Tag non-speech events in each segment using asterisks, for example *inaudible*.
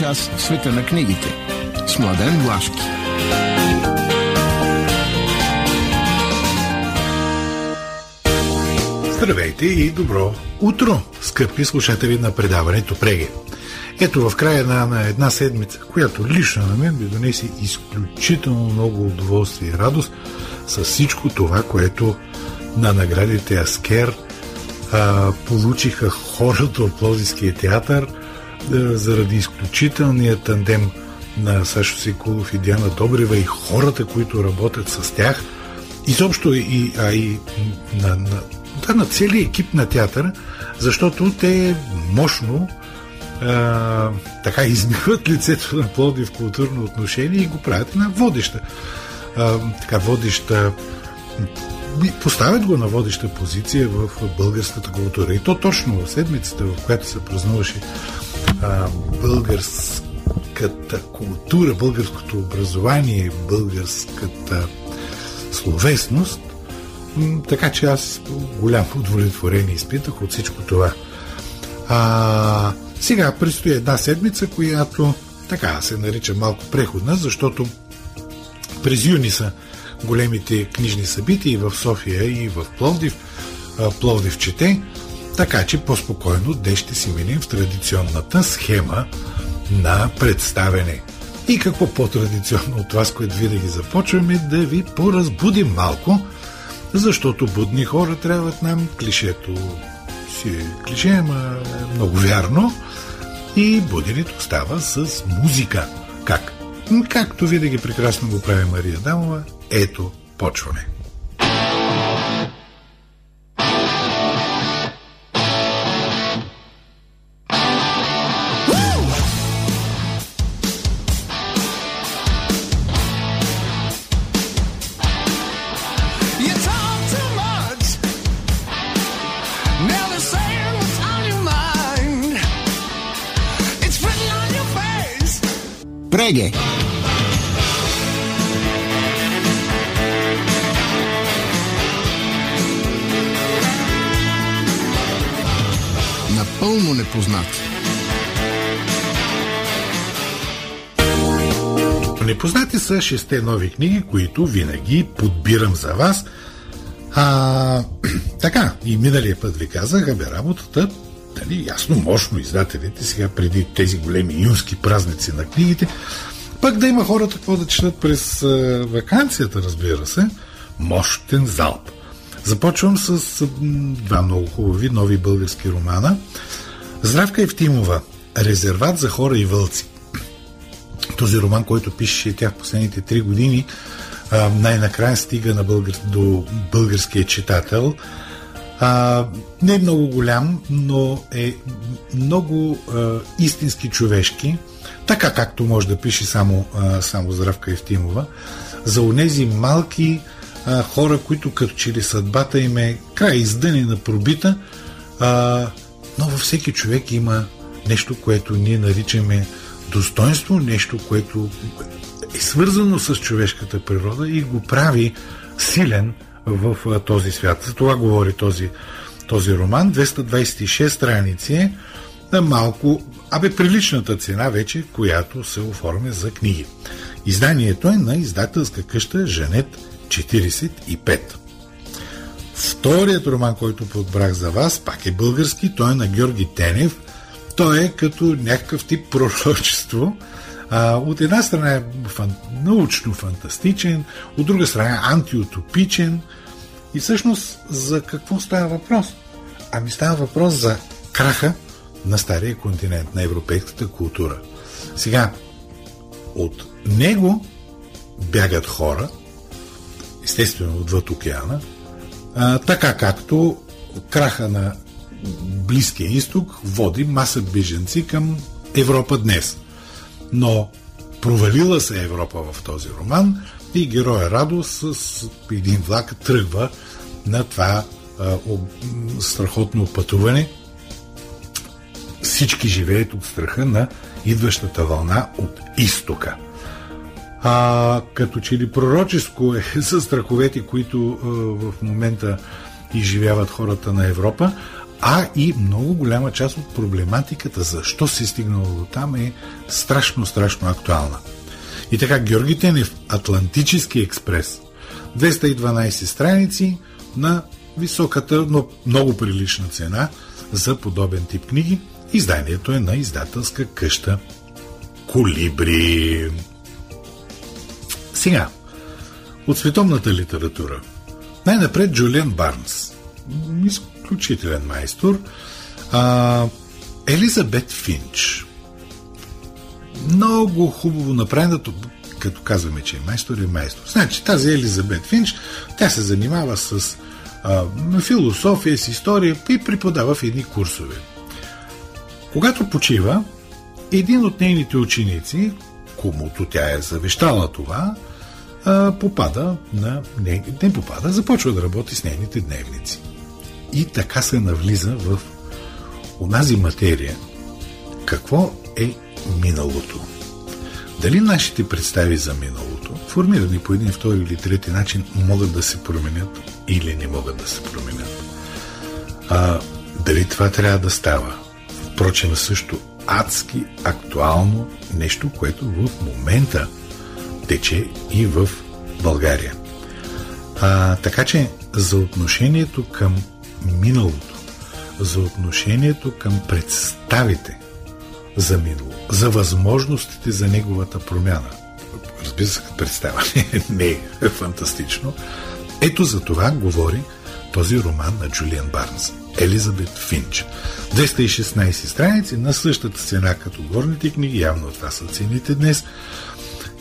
Час в света на книгите. С Младен Влашки. Здравейте и добро утро, скъпи слушатели на предаването Преге. Ето в края на, на една седмица, която лично на мен ми донесе изключително много удоволствие и радост с всичко това, което на наградите Аскер а, получиха хората от Плозиския театър заради изключителния тандем на Сашо Сикулов и Диана Добрева и хората, които работят с тях. Изобщо и, а и на, на, да, на целият екип на театъра, защото те мощно а, така измиват лицето на Плоди в културно отношение и го правят една водеща. А, така водеща поставят го на водеща позиция в българската култура. И то точно в седмицата, в която се празнуваше а, българската култура, българското образование, българската словесност, така че аз голямо удовлетворение изпитах от всичко това. А, сега предстои една седмица, която така се нарича малко преходна, защото през юни са големите книжни събития и в София, и в Пловдив. Пловдив чете, така че по-спокойно днес ще си минем в традиционната схема на представене. И какво по-традиционно от това, с което винаги започваме, да ви поразбудим малко, защото будни хора трябват нам клишето си е клише, ама е много вярно. И буденето става с музика. Как? Както винаги прекрасно го прави Мария Дамова, ето, почваме. Преге. Напълно непознат. Непознати са шесте нови книги, които винаги подбирам за вас. А, *clears throat* така, и миналия път ви казах, абе работата нали, ясно, мощно издателите, сега преди тези големи юнски празници на книгите, пък да има хората какво да четат през а, вакансията, разбира се, мощен залп. Започвам с два много хубави нови български романа. Здравка Евтимова Резерват за хора и вълци. Този роман, който пише тя в последните три години, най-накрая стига на българ... до българския читател. А, не е много голям, но е много а, истински човешки, така както може да пише само, а, само Здравка Евтимова, за онези малки а, хора, които като че ли съдбата им е край издънена пробита, а, но във всеки човек има нещо, което ние наричаме достоинство, нещо, което е свързано с човешката природа и го прави силен в този свят. За това говори този, този роман. 226 страници на малко, абе приличната цена вече, която се оформя за книги. Изданието е на издателска къща Жанет 45. Вторият роман, който подбрах за вас, пак е български, той е на Георги Тенев. Той е като някакъв тип пророчество. От една страна е фан, научно-фантастичен, от друга страна е антиутопичен. И всъщност за какво става въпрос? Ами става въпрос за краха на стария континент, на европейската култура. Сега, от него бягат хора, естествено отвъд океана, а, така както краха на Близкия изток води маса беженци към Европа днес. Но провалила се Европа в този роман и героя Радо с един влак тръгва на това а, о, страхотно пътуване. Всички живеят от страха на идващата вълна от изтока. А, като че ли пророческо е *laughs* за страховете, които а, в момента изживяват хората на Европа, а и много голяма част от проблематиката, защо се е стигнало до там е страшно, страшно актуална. И така, Георги Тенев, Атлантически експрес, 212 страници на високата, но много прилична цена за подобен тип книги. Изданието е на издателска къща Колибри. Сега, от световната литература. Най-напред Джулиан Барнс. Изключителен майстор. А, Елизабет Финч. Много хубаво направеното, като казваме, че е майстор, е майстор. Значи тази Елизабет Финч, тя се занимава с а, философия, с история и преподава в едни курсове. Когато почива, един от нейните ученици, комуто тя е завещала това, а, попада на... Не, не попада, започва да работи с нейните дневници. И така се навлиза в онази материя. Какво е миналото? Дали нашите представи за миналото, формирани по един, втори или трети начин, могат да се променят или не могат да се променят? А, дали това трябва да става? Впрочем, също адски актуално нещо, което в момента тече и в България. А, така че за отношението към миналото, за отношението към представите за минало, за възможностите за неговата промяна. Разбира се, представа *laughs* не е фантастично. Ето за това говори този роман на Джулиан Барнс. Елизабет Финч. 216 страници на същата цена като горните книги, явно това са цените днес.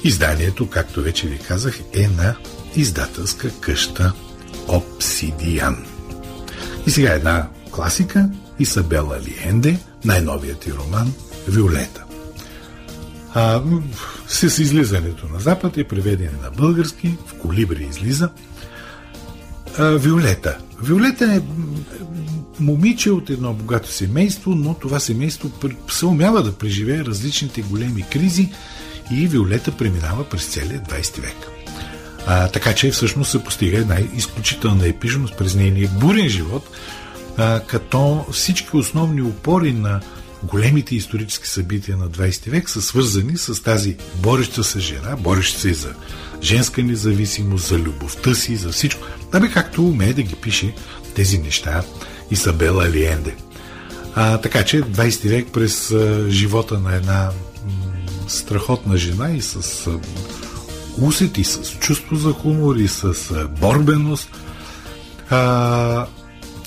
Изданието, както вече ви казах, е на издателска къща Обсидиан. И сега една класика Исабела Лиенде, най-новият ти роман Виолета. А, с излизането на Запад е преведен на български, в колибри излиза. А, Виолета. Виолета е момиче от едно богато семейство, но това семейство се умява да преживее различните големи кризи и Виолета преминава през целия 20 век. А, така че всъщност се постига една изключителна епижност през нейния бурен живот, а, като всички основни опори на големите исторически събития на 20 век са свързани с тази бореща се жена, бореща се за женска независимост, за любовта си, за всичко. Да бе, както умее да ги пише тези неща Исабела Алиенде. А, така че 20 век през а, живота на една м- страхотна жена и с а, усет и с чувство за хумор и с а, борбеност. А,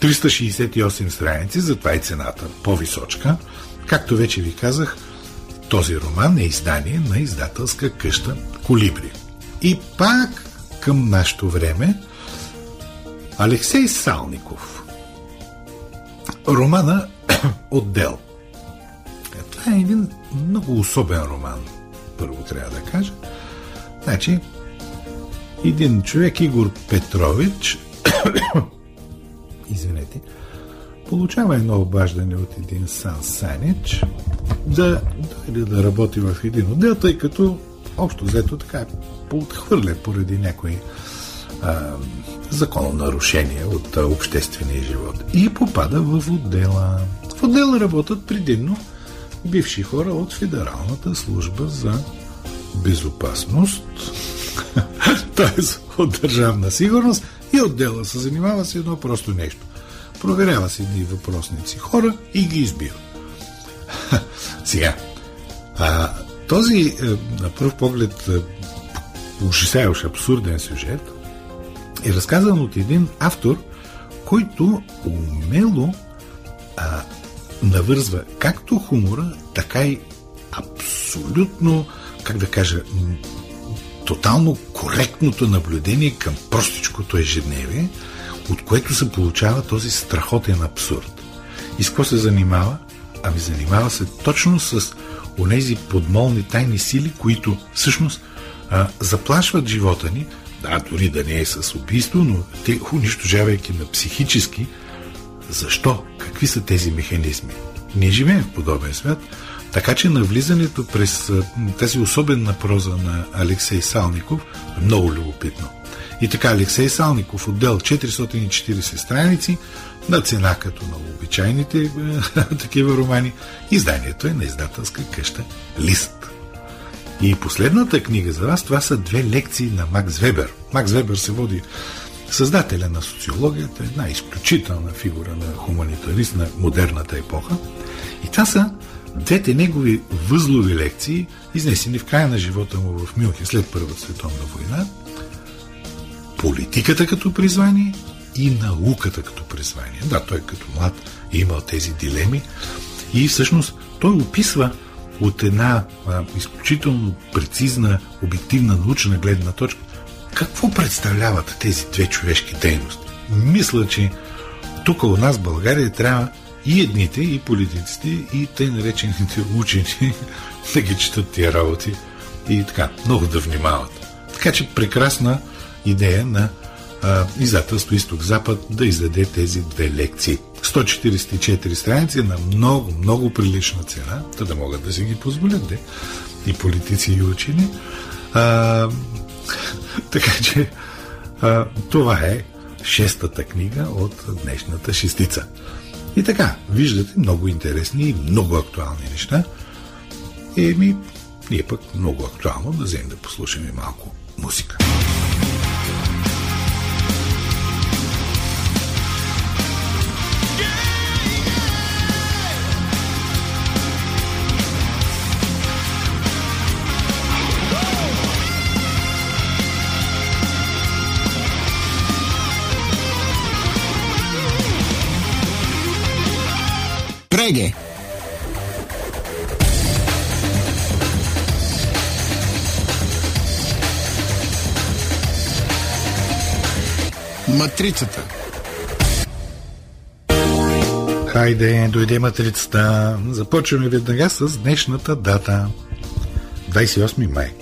368 страници, затова и цената по-височка. Както вече ви казах, този роман е издание на издателска къща Колибри. И пак към нашето време Алексей Салников. Романа *clears throat* Отдел. Това е един много особен роман, първо трябва да кажа. Значи, един човек, Игор Петрович, *clears throat* извинете, получава едно обаждане от един Сан Санич да дойде да работи в един отдел, тъй като общо взето така е отхвърля поради някои а, закононарушения от а, обществения живот. И попада в отдела. В отдела работят предимно бивши хора от Федералната служба за безопасност, *laughs* т.е. от държавна сигурност и отдела се занимава с едно просто нещо. Проверява си едни въпросници хора и ги избира. *laughs* Сега, а, този е, на пръв поглед е, ужасяващ абсурден сюжет е разказан от един автор, който умело а, навързва както хумора, така и абсолютно, как да кажа, тотално коректното наблюдение към простичкото ежедневие, от което се получава този страхотен абсурд. И с какво се занимава? Ами занимава се точно с онези подмолни тайни сили, които всъщност а, заплашват живота ни, да, дори да не е с убийство, но те, унищожавайки на психически, защо? Какви са тези механизми? Ние живеем в подобен свят, така че навлизането през тази особена проза на Алексей Салников е много любопитно. И така, Алексей Салников, отдел 440 страници, на цена като на обичайните *laughs* такива романи. Изданието е на издателска къща Лист. И последната книга за вас, това са две лекции на Макс Вебер. Макс Вебер се води създателя на социологията, една изключителна фигура на хуманитарист на модерната епоха. И това са двете негови възлови лекции, изнесени в края на живота му в Мюнхен след Първата световна война. Политиката като призвание и науката като призвание. Да, той като млад е имал тези дилеми и всъщност той описва от една а, изключително прецизна, обективна научна гледна точка какво представляват тези две човешки дейности. Мисля, че тук у нас в България трябва и едните, и политиците, и тъй наречените *laughs* учени да ги четат тия работи и така, много да внимават. Така че прекрасна идея на а, издателство Изток-Запад да издаде тези две лекции. 144 страници на много, много прилична цена, да, да могат да си ги позволят, де, и политици и учени. А, *laughs* така че а, това е шестата книга от днешната шестица. И така, виждате много интересни и много актуални неща. И ми, ние пък много актуално да вземем да послушаме малко музика. Реге. Матрицата. Хайде, дойде матрицата. Започваме веднага с днешната дата. 28 май.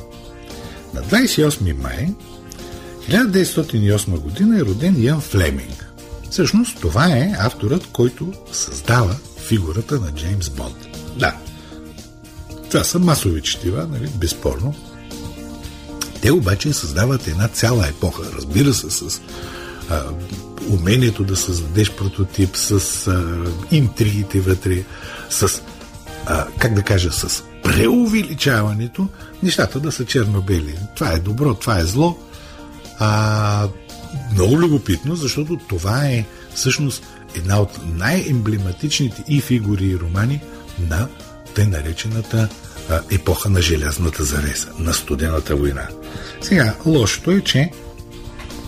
На 28 май 1908 година е роден Ян Флеминг. Всъщност това е авторът, който създава фигурата на Джеймс Бонд. Да, това са масови четива, нали, безспорно. Те обаче създават една цяла епоха, разбира се, с а, умението да създадеш прототип, с а, интригите вътре, с, а, как да кажа, с преувеличаването, нещата да са черно-бели. Това е добро, това е зло. А, много любопитно, защото това е всъщност една от най-емблематичните и фигури и романи на тъй наречената епоха на желязната завеса, на студената война. Сега, лошото е, че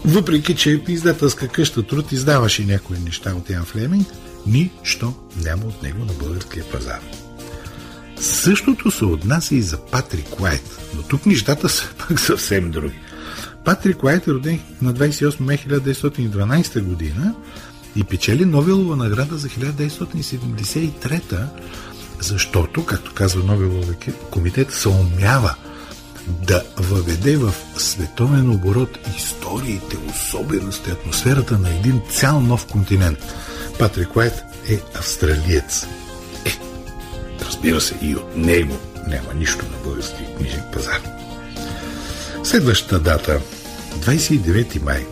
въпреки, че издателска къща труд издаваше някои неща от Ян Флеминг, нищо няма от него на българския пазар. Същото се отнася и за Патрик Уайт, но тук нещата са *laughs* пък съвсем други. Патрик Уайт е роден на 28 май 1912 година и печели Нобелова награда за 1973 защото, както казва Нобеловия комитет, се умява да въведе в световен оборот историите, особености, атмосферата на един цял нов континент. Патрик Уайт е австралиец. Е, разбира се, и от него няма нищо на български книжен пазар. Следващата дата 29 май.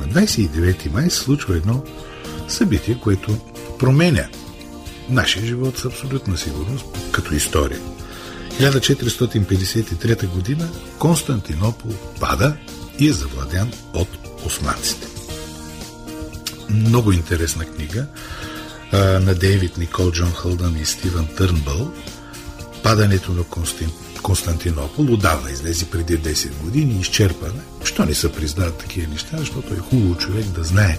На 29 май се случва едно събитие, което променя нашия живот с абсолютна сигурност като история. 1453 година Константинопол пада и е завладян от османците. Много интересна книга а, на Дейвид Никол Джон Хълдън и Стивън Търнбъл Падането на Константинопол Константинопол отдавна излезе преди 10 години, изчерпане. Що не се признават такива неща, защото е хубаво човек да знае.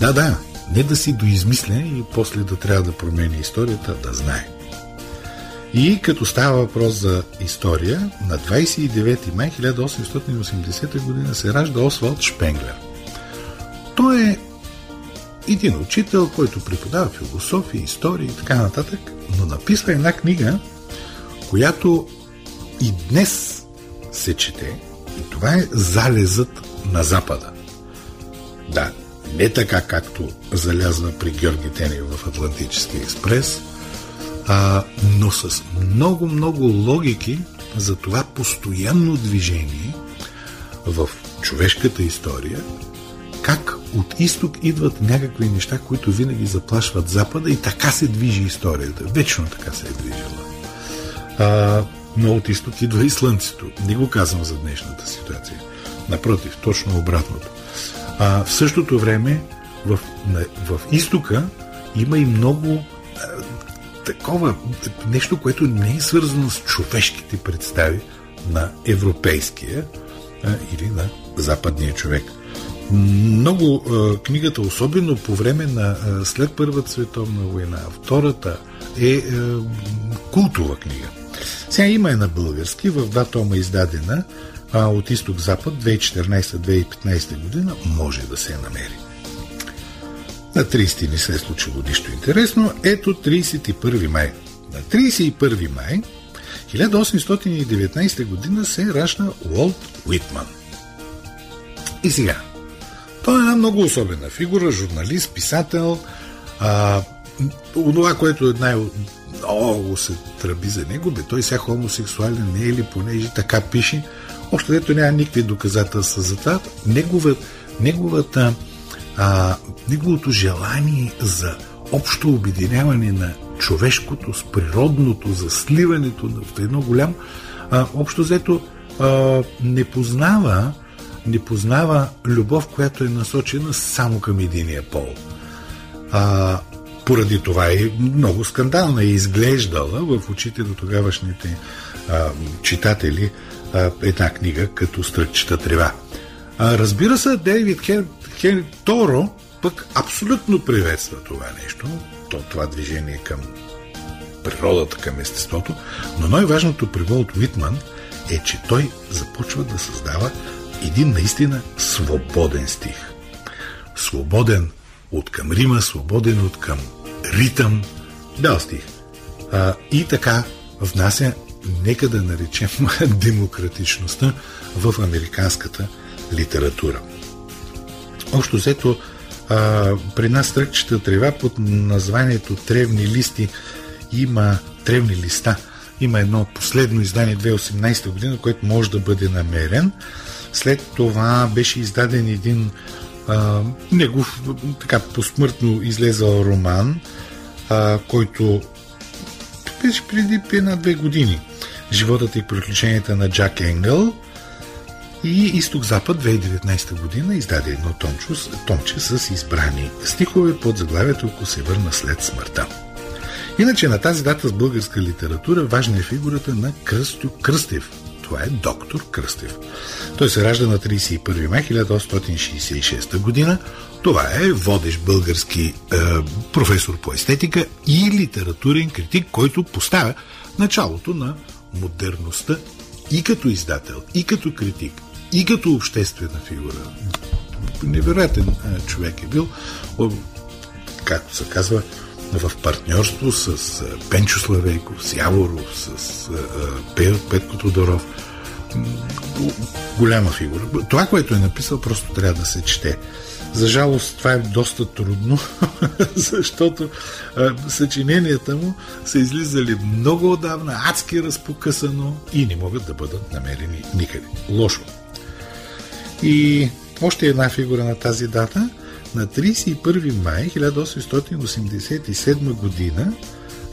Да, да, не да си доизмисля и после да трябва да промени историята, да знае. И като става въпрос за история, на 29 май 1880 година се ражда Освалд Шпенглер. Той е един учител, който преподава философия, история и така нататък, но написва една книга, която и днес се чете, и това е залезът на Запада. Да, не така както залязва при Георги Тенев в Атлантически експрес, а, но с много-много логики за това постоянно движение в човешката история, как от изток идват някакви неща, които винаги заплашват Запада и така се движи историята. Вечно така се е движила. А, но от изток идва и слънцето. Не го казвам за днешната ситуация. Напротив, точно обратното. А, в същото време в, в изтока има и много а, такова нещо, което не е свързано с човешките представи на европейския а, или на западния човек. Много а, книгата, особено по време на а, след Първата световна война, втората е а, култова книга. Сега има е на български, в два тома издадена а, от изток-запад 2014-2015 година, може да се намери. На 30 не се е случило нищо интересно. Ето 31 май. На 31 май 1819 година се ражда Уолт Уитман. И сега, той е една много особена фигура, журналист, писател. А, онова, което е най- много се тръби за него, бе той сега хомосексуален не е ли, понеже така пише. Още дето няма никакви доказателства за това. Неговата, неговата а, неговото желание за общо обединяване на човешкото с природното, за сливането в едно голям, а, общо взето а, не познава не познава любов, която е насочена само към единия пол. А, поради това е много скандална и изглеждала в очите до тогавашните а, читатели а, една книга като Стръкчета трева. А, разбира се, Дейвид Хен, Хен Торо пък абсолютно приветства това нещо, то, това движение към природата, към естеството, но най-важното при Волт Витман е, че той започва да създава един наистина свободен стих. Свободен от към Рима, свободен от към ритъм, бял стих. А, и така внася, нека да наречем *laughs* демократичността в американската литература. Общо взето, а, при нас тръкчета трева под названието Тревни листи има тревни листа. Има едно последно издание 2018 година, което може да бъде намерен. След това беше издаден един негов така посмъртно излезъл роман, а, който беше преди една-две години. Животът и приключенията на Джак Енгъл – и Изток-Запад 2019 година издаде едно томче, томче с избрани стихове под заглавието Ако се върна след смъртта. Иначе на тази дата с българска литература важна е фигурата на Кръстю Кръстев. Това е доктор Кръстев. Той се ражда на 31 май 1866 година. Това е водещ български е, професор по естетика и литературен критик, който поставя началото на модерността и като издател, и като критик, и като обществена фигура. Невероятен човек е бил, както се казва, в партньорство с Пенчо Славейков, с Яворов, с Петко Тодоров. Голяма фигура. Това, което е написал, просто трябва да се чете. За жалост това е доста трудно, *laughs* защото съчиненията му са излизали много отдавна, адски разпокъсано и не могат да бъдат намерени никъде. Лошо. И още една фигура на тази дата. На 31 май 1887 година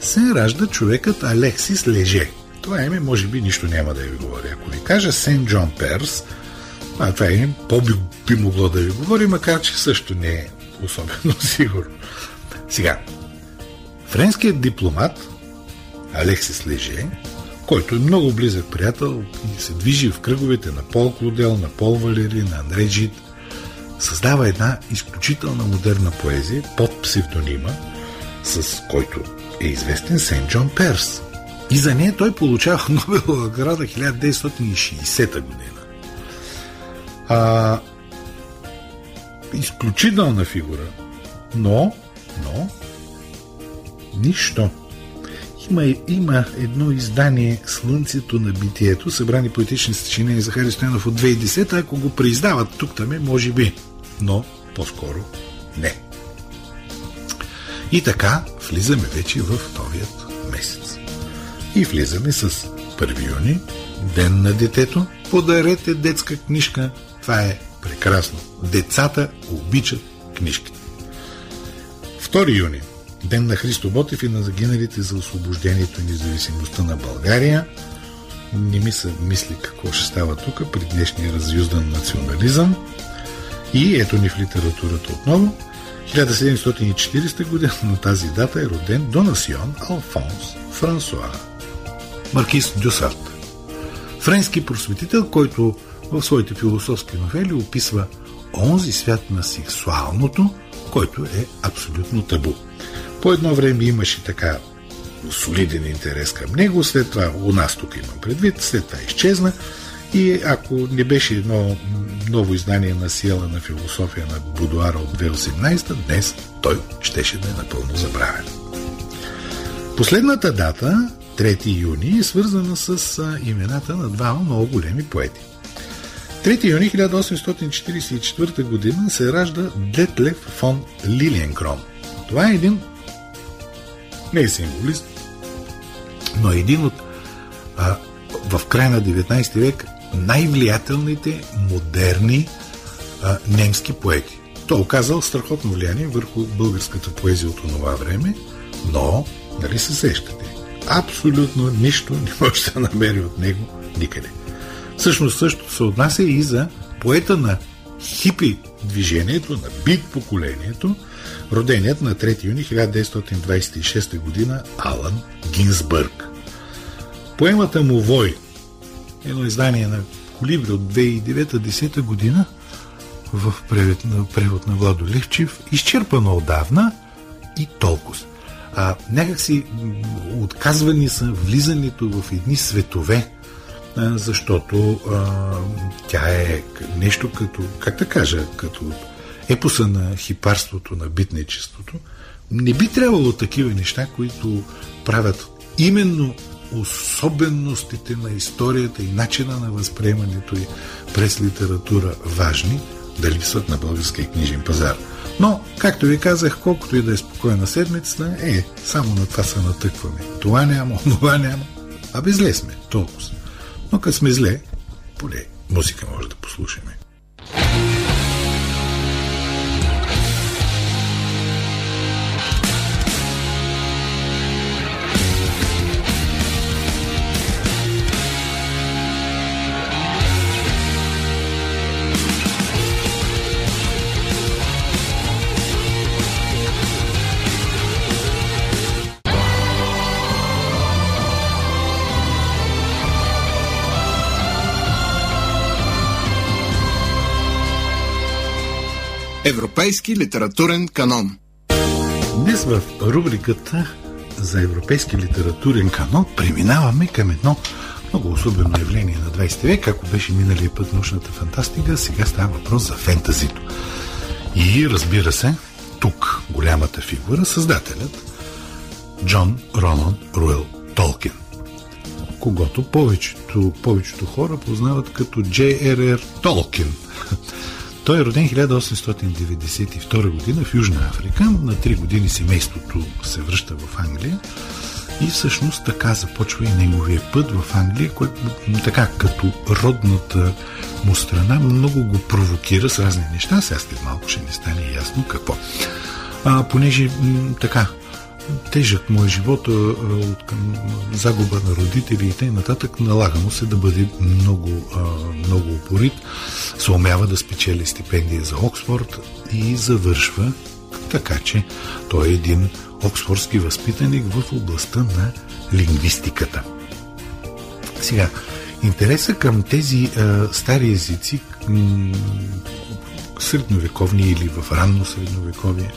се ражда човекът Алексис Леже. Това име може би нищо няма да ви говори. Ако ви кажа Сент Джон Перс, а това име по-би би могло да ви говори, макар че също не е особено *laughs* сигурно. Сега, френският дипломат Алексис Леже който е много близък приятел и се движи в кръговете на Пол Клодел, на Пол Валери, на Андрей Жит, създава една изключителна модерна поезия под псевдонима, с който е известен Сент Джон Перс. И за нея той получава *laughs* Нобелова награда 1960 година. А, изключителна фигура, но, но, нищо има, има едно издание Слънцето на битието, събрани поетични съчинения за Хари Стоянов от 2010, ако го преиздават тук там е, може би, но по-скоро не. И така влизаме вече в новият месец. И влизаме с 1 юни, Ден на детето. Подарете детска книжка. Това е Прекрасно. Децата обичат книжките. 2 юни. Ден на Христо Ботев и на загиналите за освобождението и независимостта на България. Не ми се мисли какво ще става тук при днешния разюздан национализъм. И ето ни в литературата отново. 1740 година на тази дата е роден Донасион Алфонс Франсуа Маркис Дюсарт. Френски просветител, който в своите философски новели описва онзи свят на сексуалното, който е абсолютно табу. По едно време имаше така солиден интерес към него, след това у нас тук имам предвид, след това изчезна и ако не беше едно ново издание на Сиела на философия на Будуара от 2018, днес той щеше да е напълно забравен. Последната дата, 3 юни, е свързана с имената на двама много големи поети. 3 юни 1844 година се ражда Детлев фон Лилиенкрон. Това е един не е символист, но е един от а, в края на 19 век най-влиятелните модерни а, немски поети. Той оказал страхотно влияние върху българската поезия от това време, но, нали се сещате, абсолютно нищо не може да намери от него никъде. Всъщност същото се отнася и за поета на хипи движението, на бит поколението, роденият на 3 юни 1926 година Алан Гинсбърг. Поемата му Вой, едно издание на Колибри от 2009-10 година, в превод на, превод на Владо Левчев, изчерпано отдавна и толкова. А, някакси отказвани са влизането в едни светове, защото а, тя е нещо като, как да кажа, като епоса на хипарството, на битничеството. Не би трябвало такива неща, които правят именно особеностите на историята и начина на възприемането и през литература важни, да липсват на българския книжен пазар. Но, както ви казах, колкото и да е спокойна седмицата, е, само на това се натъкваме. Това няма, *laughs* това няма. А без зле сме, толкова. Но като сме зле, поне музика може да послушаме. Европейски литературен канон. Днес в рубриката за европейски литературен канон преминаваме към едно много особено явление на 20 век, ако беше миналия път научната фантастика, сега става въпрос за фентазито. И разбира се, тук голямата фигура, създателят Джон Роналд Руел Толкин, когато повечето, повечето хора познават като J.R.R. Толкин. Той е роден 1892 година в Южна Африка. На 3 години семейството се връща в Англия и всъщност така започва и неговия път в Англия, което така като родната му страна много го провокира с разни неща. Сега след малко ще не стане ясно какво. А, понеже м- така тежък му е живота от към загуба на родители и т.н. налага му се да бъде много, много упорит. Се умява да спечели стипендия за Оксфорд и завършва така, че той е един оксфордски възпитаник в областта на лингвистиката. Сега, интереса към тези а, стари езици, м- средновековни или в ранно средновековие,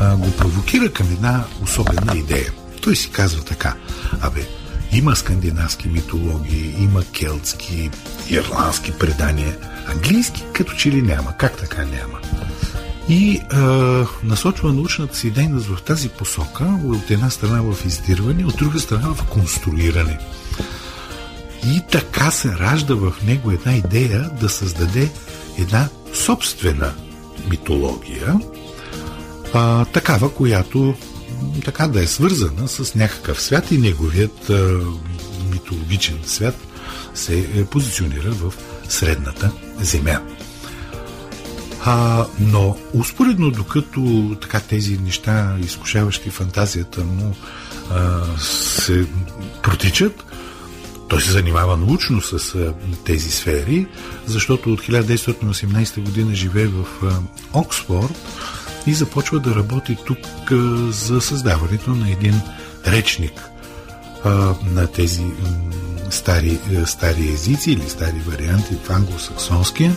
го провокира към една особена идея. Той си казва така, абе, има скандинавски митологии, има келтски, ирландски предания, английски като че ли няма, как така няма? И а, насочва научната си дейност в тази посока, от една страна в издирване, от друга страна в конструиране. И така се ражда в него една идея да създаде една собствена митология, а, такава, която така да е свързана с някакъв свят и неговият а, митологичен свят се е, позиционира в средната земя. А, но успоредно, докато така тези неща, изкушаващи фантазията му, а, се протичат, той се занимава научно с а, тези сфери, защото от 1918 година живее в а, Оксфорд и започва да работи тук за създаването на един речник на тези стари, стари езици или стари варианти в англосаксонския.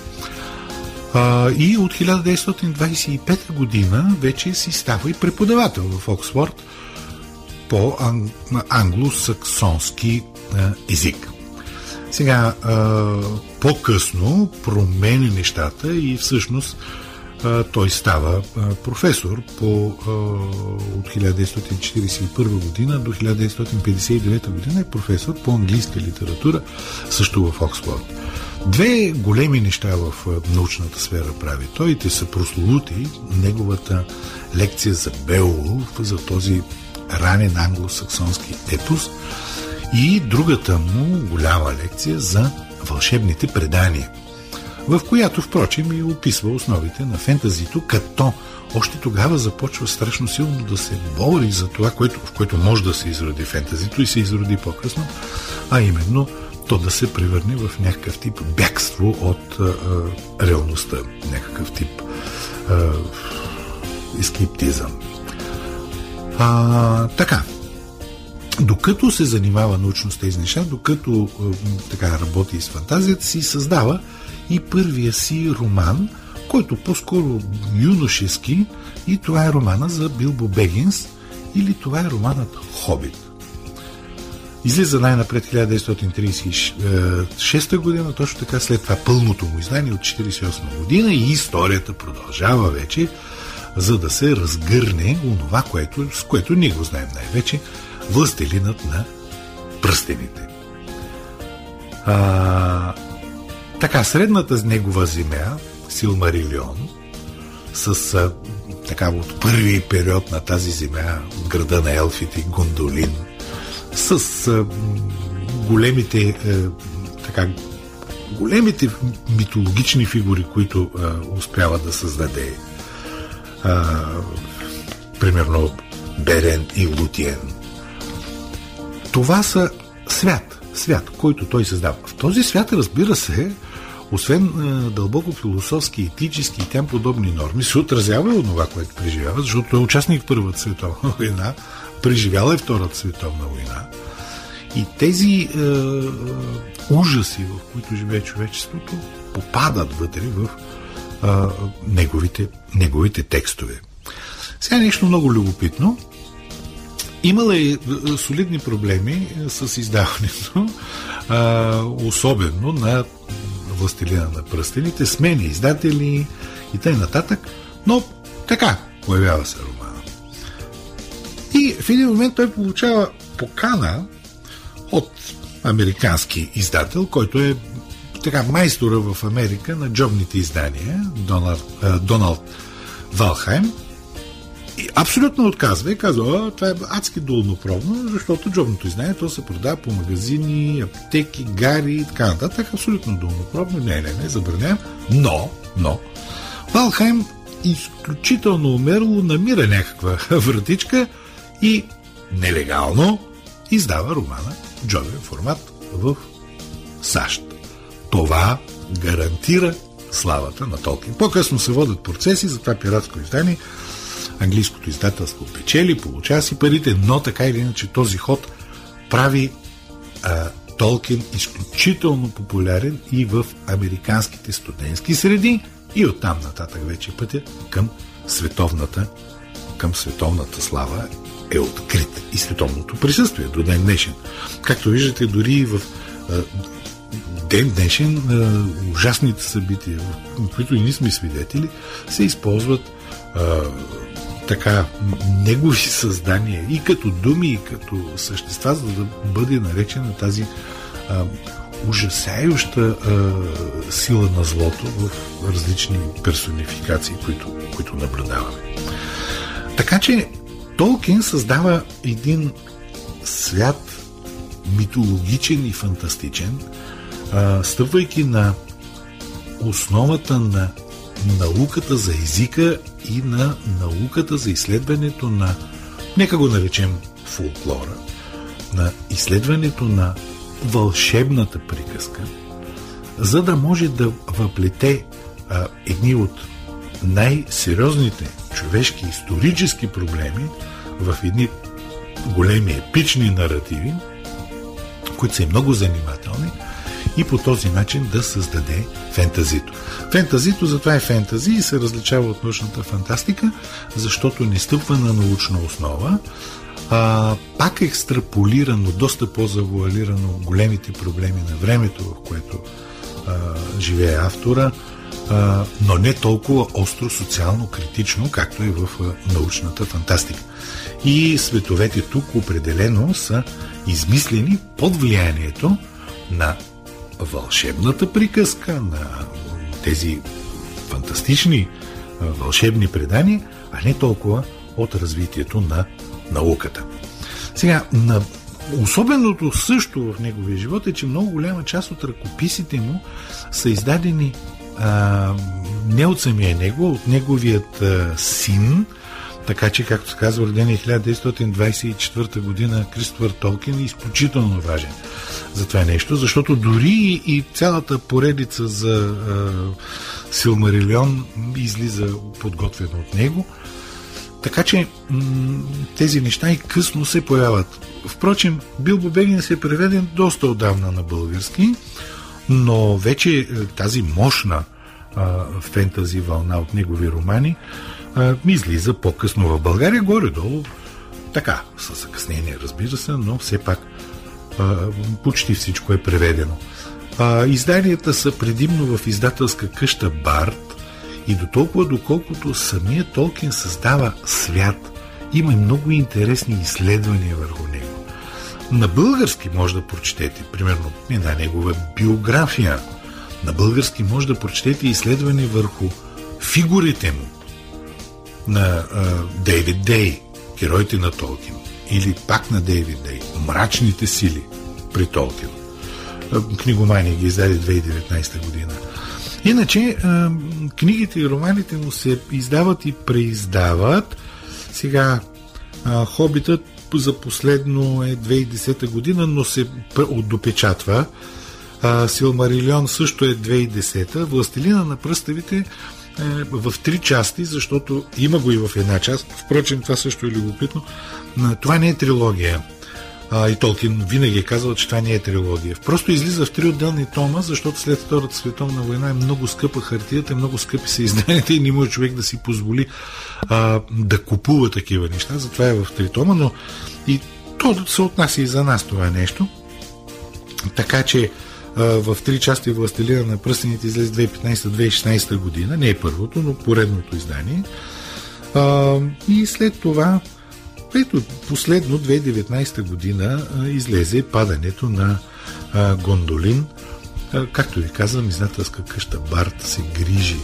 И от 1925 година вече си става и преподавател в Оксфорд по англосаксонски език. Сега, по-късно променя нещата и всъщност той става а, професор по, а, от 1941 година до 1959 година е професор по английска литература, също в Оксфорд. Две големи неща в научната сфера прави. Той те са прословути. Неговата лекция за Беолов, за този ранен англосаксонски епос и другата му голяма лекция за вълшебните предания, в която, впрочем, и описва основите на фентазито, като още тогава започва страшно силно да се бори за това, което, в което може да се изроди фентазито и се изроди по-късно, а именно то да се превърне в някакъв тип бягство от а, а, реалността, някакъв тип а, ескиптизъм. А, така, докато се занимава научно с тези неща, докато така работи с фантазията си, създава и първия си роман, който по-скоро юношески, и това е романа за Билбо Бегинс, или това е романът Хобит. Излиза най-напред 1936 година, точно така след това пълното му издание от 1948 година и историята продължава вече, за да се разгърне онова, което, с което ние го знаем най-вече, властелинът на пръстените. А, така, средната с негова земя, Силмарилион, с а, така от първи период на тази земя, града на елфите, Гондолин – с а, големите а, така, големите митологични фигури, които а, успява да създаде. А, примерно Берен и Лутиен. Това са свят, свят, който той създава. В този свят, разбира се, освен а, дълбоко философски, етически и тем подобни норми, се отразява и това, което преживява, защото е участник в Първата световна *laughs* война, преживяла е Втората световна война. И тези е, е, ужаси, в които живее човечеството, попадат вътре в е, неговите, неговите текстове. Сега нещо много любопитно. Имала е, е солидни проблеми е, с издаването, особено на Властелина на пръстените, смени издатели и т.н. нататък, но така появява се роман. И в един момент той получава покана от американски издател, който е така майстора в Америка на джобните издания, Доналд, Доналд Валхайм. Абсолютно отказва и казва, това е адски долнопробно, защото джобното издание то се продава по магазини, аптеки, гари и така нататък. Абсолютно долнопробно. Не, не, не, забранявам. Но, но, Валхайм изключително умерло намира някаква *laughs* вратичка и нелегално издава романа джобен формат в САЩ. Това гарантира славата на Толкин. По-късно се водят процеси за това пиратско издание. Английското издателство печели, получава си парите, но така или иначе този ход прави а, Толкин изключително популярен и в американските студентски среди и оттам нататък вече пътя към световната, към световната слава е открит и световното присъствие до ден днешен. Както виждате, дори и в ден днешен ужасните събития, в които и ние сме свидетели, се използват а, така негови създания и като думи, и като същества, за да бъде наречена тази а, ужасяюща а, сила на злото в различни персонификации, които, които наблюдаваме. Така че Толкин създава един свят митологичен и фантастичен, стъпвайки на основата на науката за езика и на науката за изследването на, нека го наречем фолклора, на изследването на вълшебната приказка, за да може да въплете а, едни от най-сериозните човешки исторически проблеми в едни големи епични наративи, които са и много занимателни, и по този начин да създаде фентазито. Фентазито затова е фентази и се различава от научната фантастика, защото не стъпва на научна основа, а, пак екстраполирано, доста по-завуалирано големите проблеми на времето, в което а, живее автора, а, но не толкова остро социално критично, както е в а, научната фантастика. И световете тук определено са измислени под влиянието на вълшебната приказка, на тези фантастични вълшебни предания, а не толкова от развитието на науката. Сега, на Особеното също в неговия живот е, че много голяма част от ръкописите му са издадени а, не от самия него, от неговият а, син, така че, както се казва, роден е 1924 година Кристофър Толкин е изключително важен за това нещо, защото дори и цялата поредица за а, Силмарилион излиза подготвена от него. Така че м- тези неща и късно се появят. Впрочем, Билбо Бегин се е преведен доста отдавна на български, но вече е, тази мощна а, фентази вълна от негови романи ми излиза по-късно в България, горе-долу, така, с закъснение, разбира се, но все пак а, почти всичко е преведено. А, изданията са предимно в издателска къща Барт и до толкова доколкото самия Толкин създава свят, има много интересни изследвания върху него. На български може да прочетете, примерно, една негова биография. На български може да прочетете изследване върху фигурите му, на Дейвид Дей, героите на Толкин, или пак на Дейвид Дей, мрачните сили при Толкин. Книгомания ги издаде 2019 година. Иначе, книгите и романите му се издават и преиздават. Сега, Хобитът за последно е 2010 година, но се допечатва. Силмарилион също е 2010. Властелина на пръставите в три части, защото има го и в една част. Впрочем, това също е любопитно. Това не е трилогия. И Толкин винаги е казал, че това не е трилогия. Просто излиза в три отделни тома, защото след Втората световна война е много скъпа хартията, е много скъпи са изданията и не може човек да си позволи а, да купува такива неща. Затова е в три тома, но и то се отнася и за нас това нещо. Така че в три части Властелина на пръстените излезе 2015-2016 година. Не е първото, но поредното издание. И след това, ето, последно 2019 година излезе падането на Гондолин. Както ви казвам, издателска къща Барт се грижи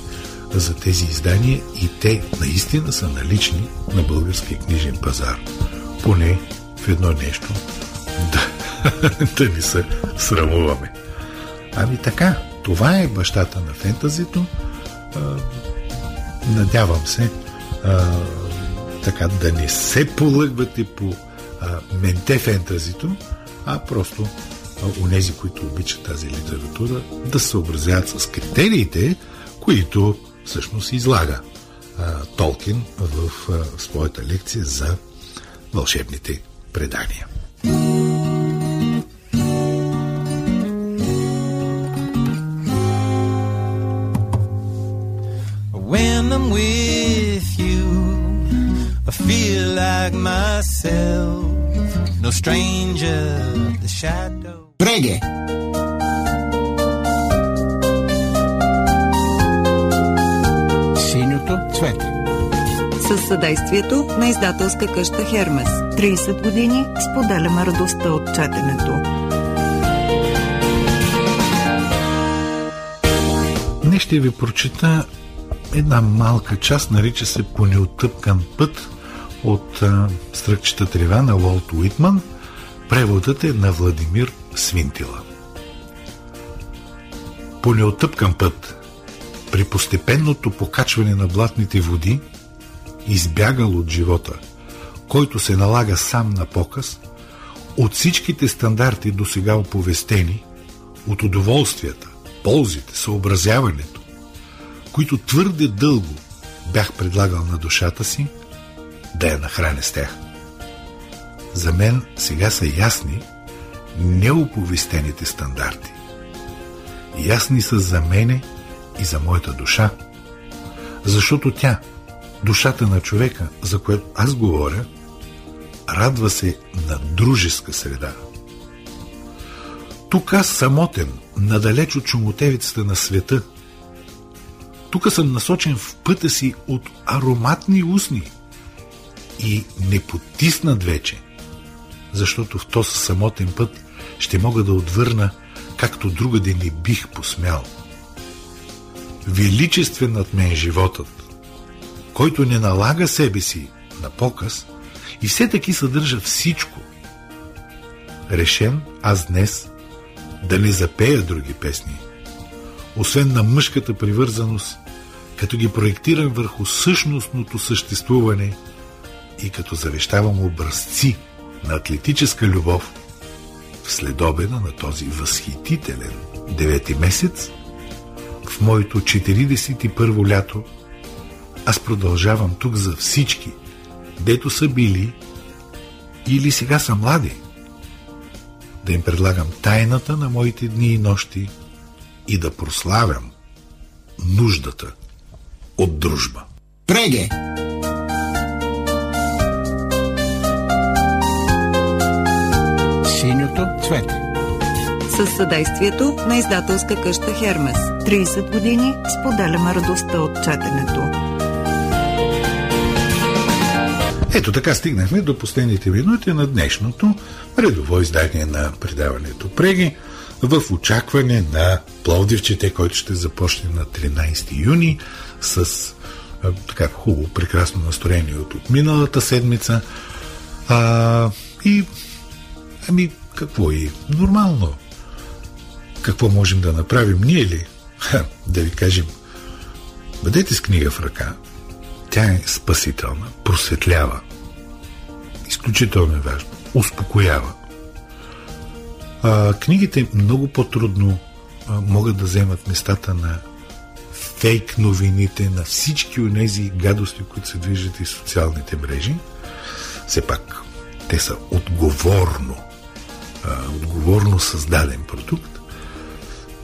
за тези издания и те наистина са налични на българския книжен пазар. Поне в едно нещо да, *laughs* да ни се срамуваме. Ами така, това е бащата на фентазито. Надявам се така да не се полъгвате по а, менте фентазито, а просто у нези, които обичат тази литература, да се съобразяват с критериите, които всъщност излага а, Толкин в а, своята лекция за вълшебните предания. Like myself, no stranger, the shadow. Reggae. Синьото цвете. Със съдействието на издателска къща Хермес. 30 години споделяме радостта от четенето. Днес ще ви прочита една малка част, нарича се По неотъпкан път от а, Стръкчета трева на Уолт Уитман. Преводът е на Владимир Свинтила. По неотъпкан път при постепенното покачване на блатните води, избягал от живота, който се налага сам на показ, от всичките стандарти до сега оповестени, от удоволствията, ползите, съобразяването, които твърде дълго бях предлагал на душата си, да я нахраня с тях. За мен сега са ясни неоповестените стандарти. Ясни са за мене и за моята душа, защото тя, душата на човека, за което аз говоря, радва се на дружеска среда. Тук аз самотен, надалеч от чумотевицата на света. Тук съм насочен в пътя си от ароматни устни и не потиснат вече, защото в този самотен път ще мога да отвърна, както другаде не бих посмял. Величествен над мен животът, който не налага себе си на показ и все таки съдържа всичко. Решен аз днес да не запея други песни, освен на мъжката привързаност, като ги проектирам върху същностното съществуване и като завещавам образци на атлетическа любов в следобеда на този възхитителен девети месец, в моето 41 лято, аз продължавам тук за всички, дето са били или сега са млади, да им предлагам тайната на моите дни и нощи и да прославям нуждата от дружба. Преге! Синьото цвете Със съдействието на издателска къща Хермес. 30 години споделяме радостта от четенето. Ето така стигнахме до последните минути на днешното редово издание на предаването Преги в очакване на Пловдивчете, който ще започне на 13 юни с а, така хубаво, прекрасно настроение от, от миналата седмица. А, и ами какво и нормално. Какво можем да направим ние ли? Ха, да ви кажем, бъдете с книга в ръка, тя е спасителна, просветлява. Изключително е важно. Успокоява. А, книгите много по-трудно а, могат да вземат местата на фейк новините, на всички от тези гадости, които се движат и социалните мрежи. Все пак, те са отговорно, отговорно създаден продукт.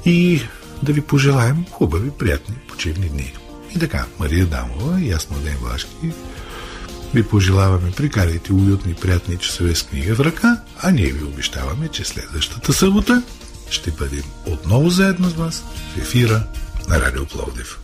И да ви пожелаем хубави, приятни, почивни дни. И така, Мария Дамова и Ясно Ден Влашки ви пожелаваме прикарайте уютни, приятни часове с книга в ръка, а ние ви обещаваме, че следващата събота ще бъдем отново заедно с вас в ефира на Радио Пловдив.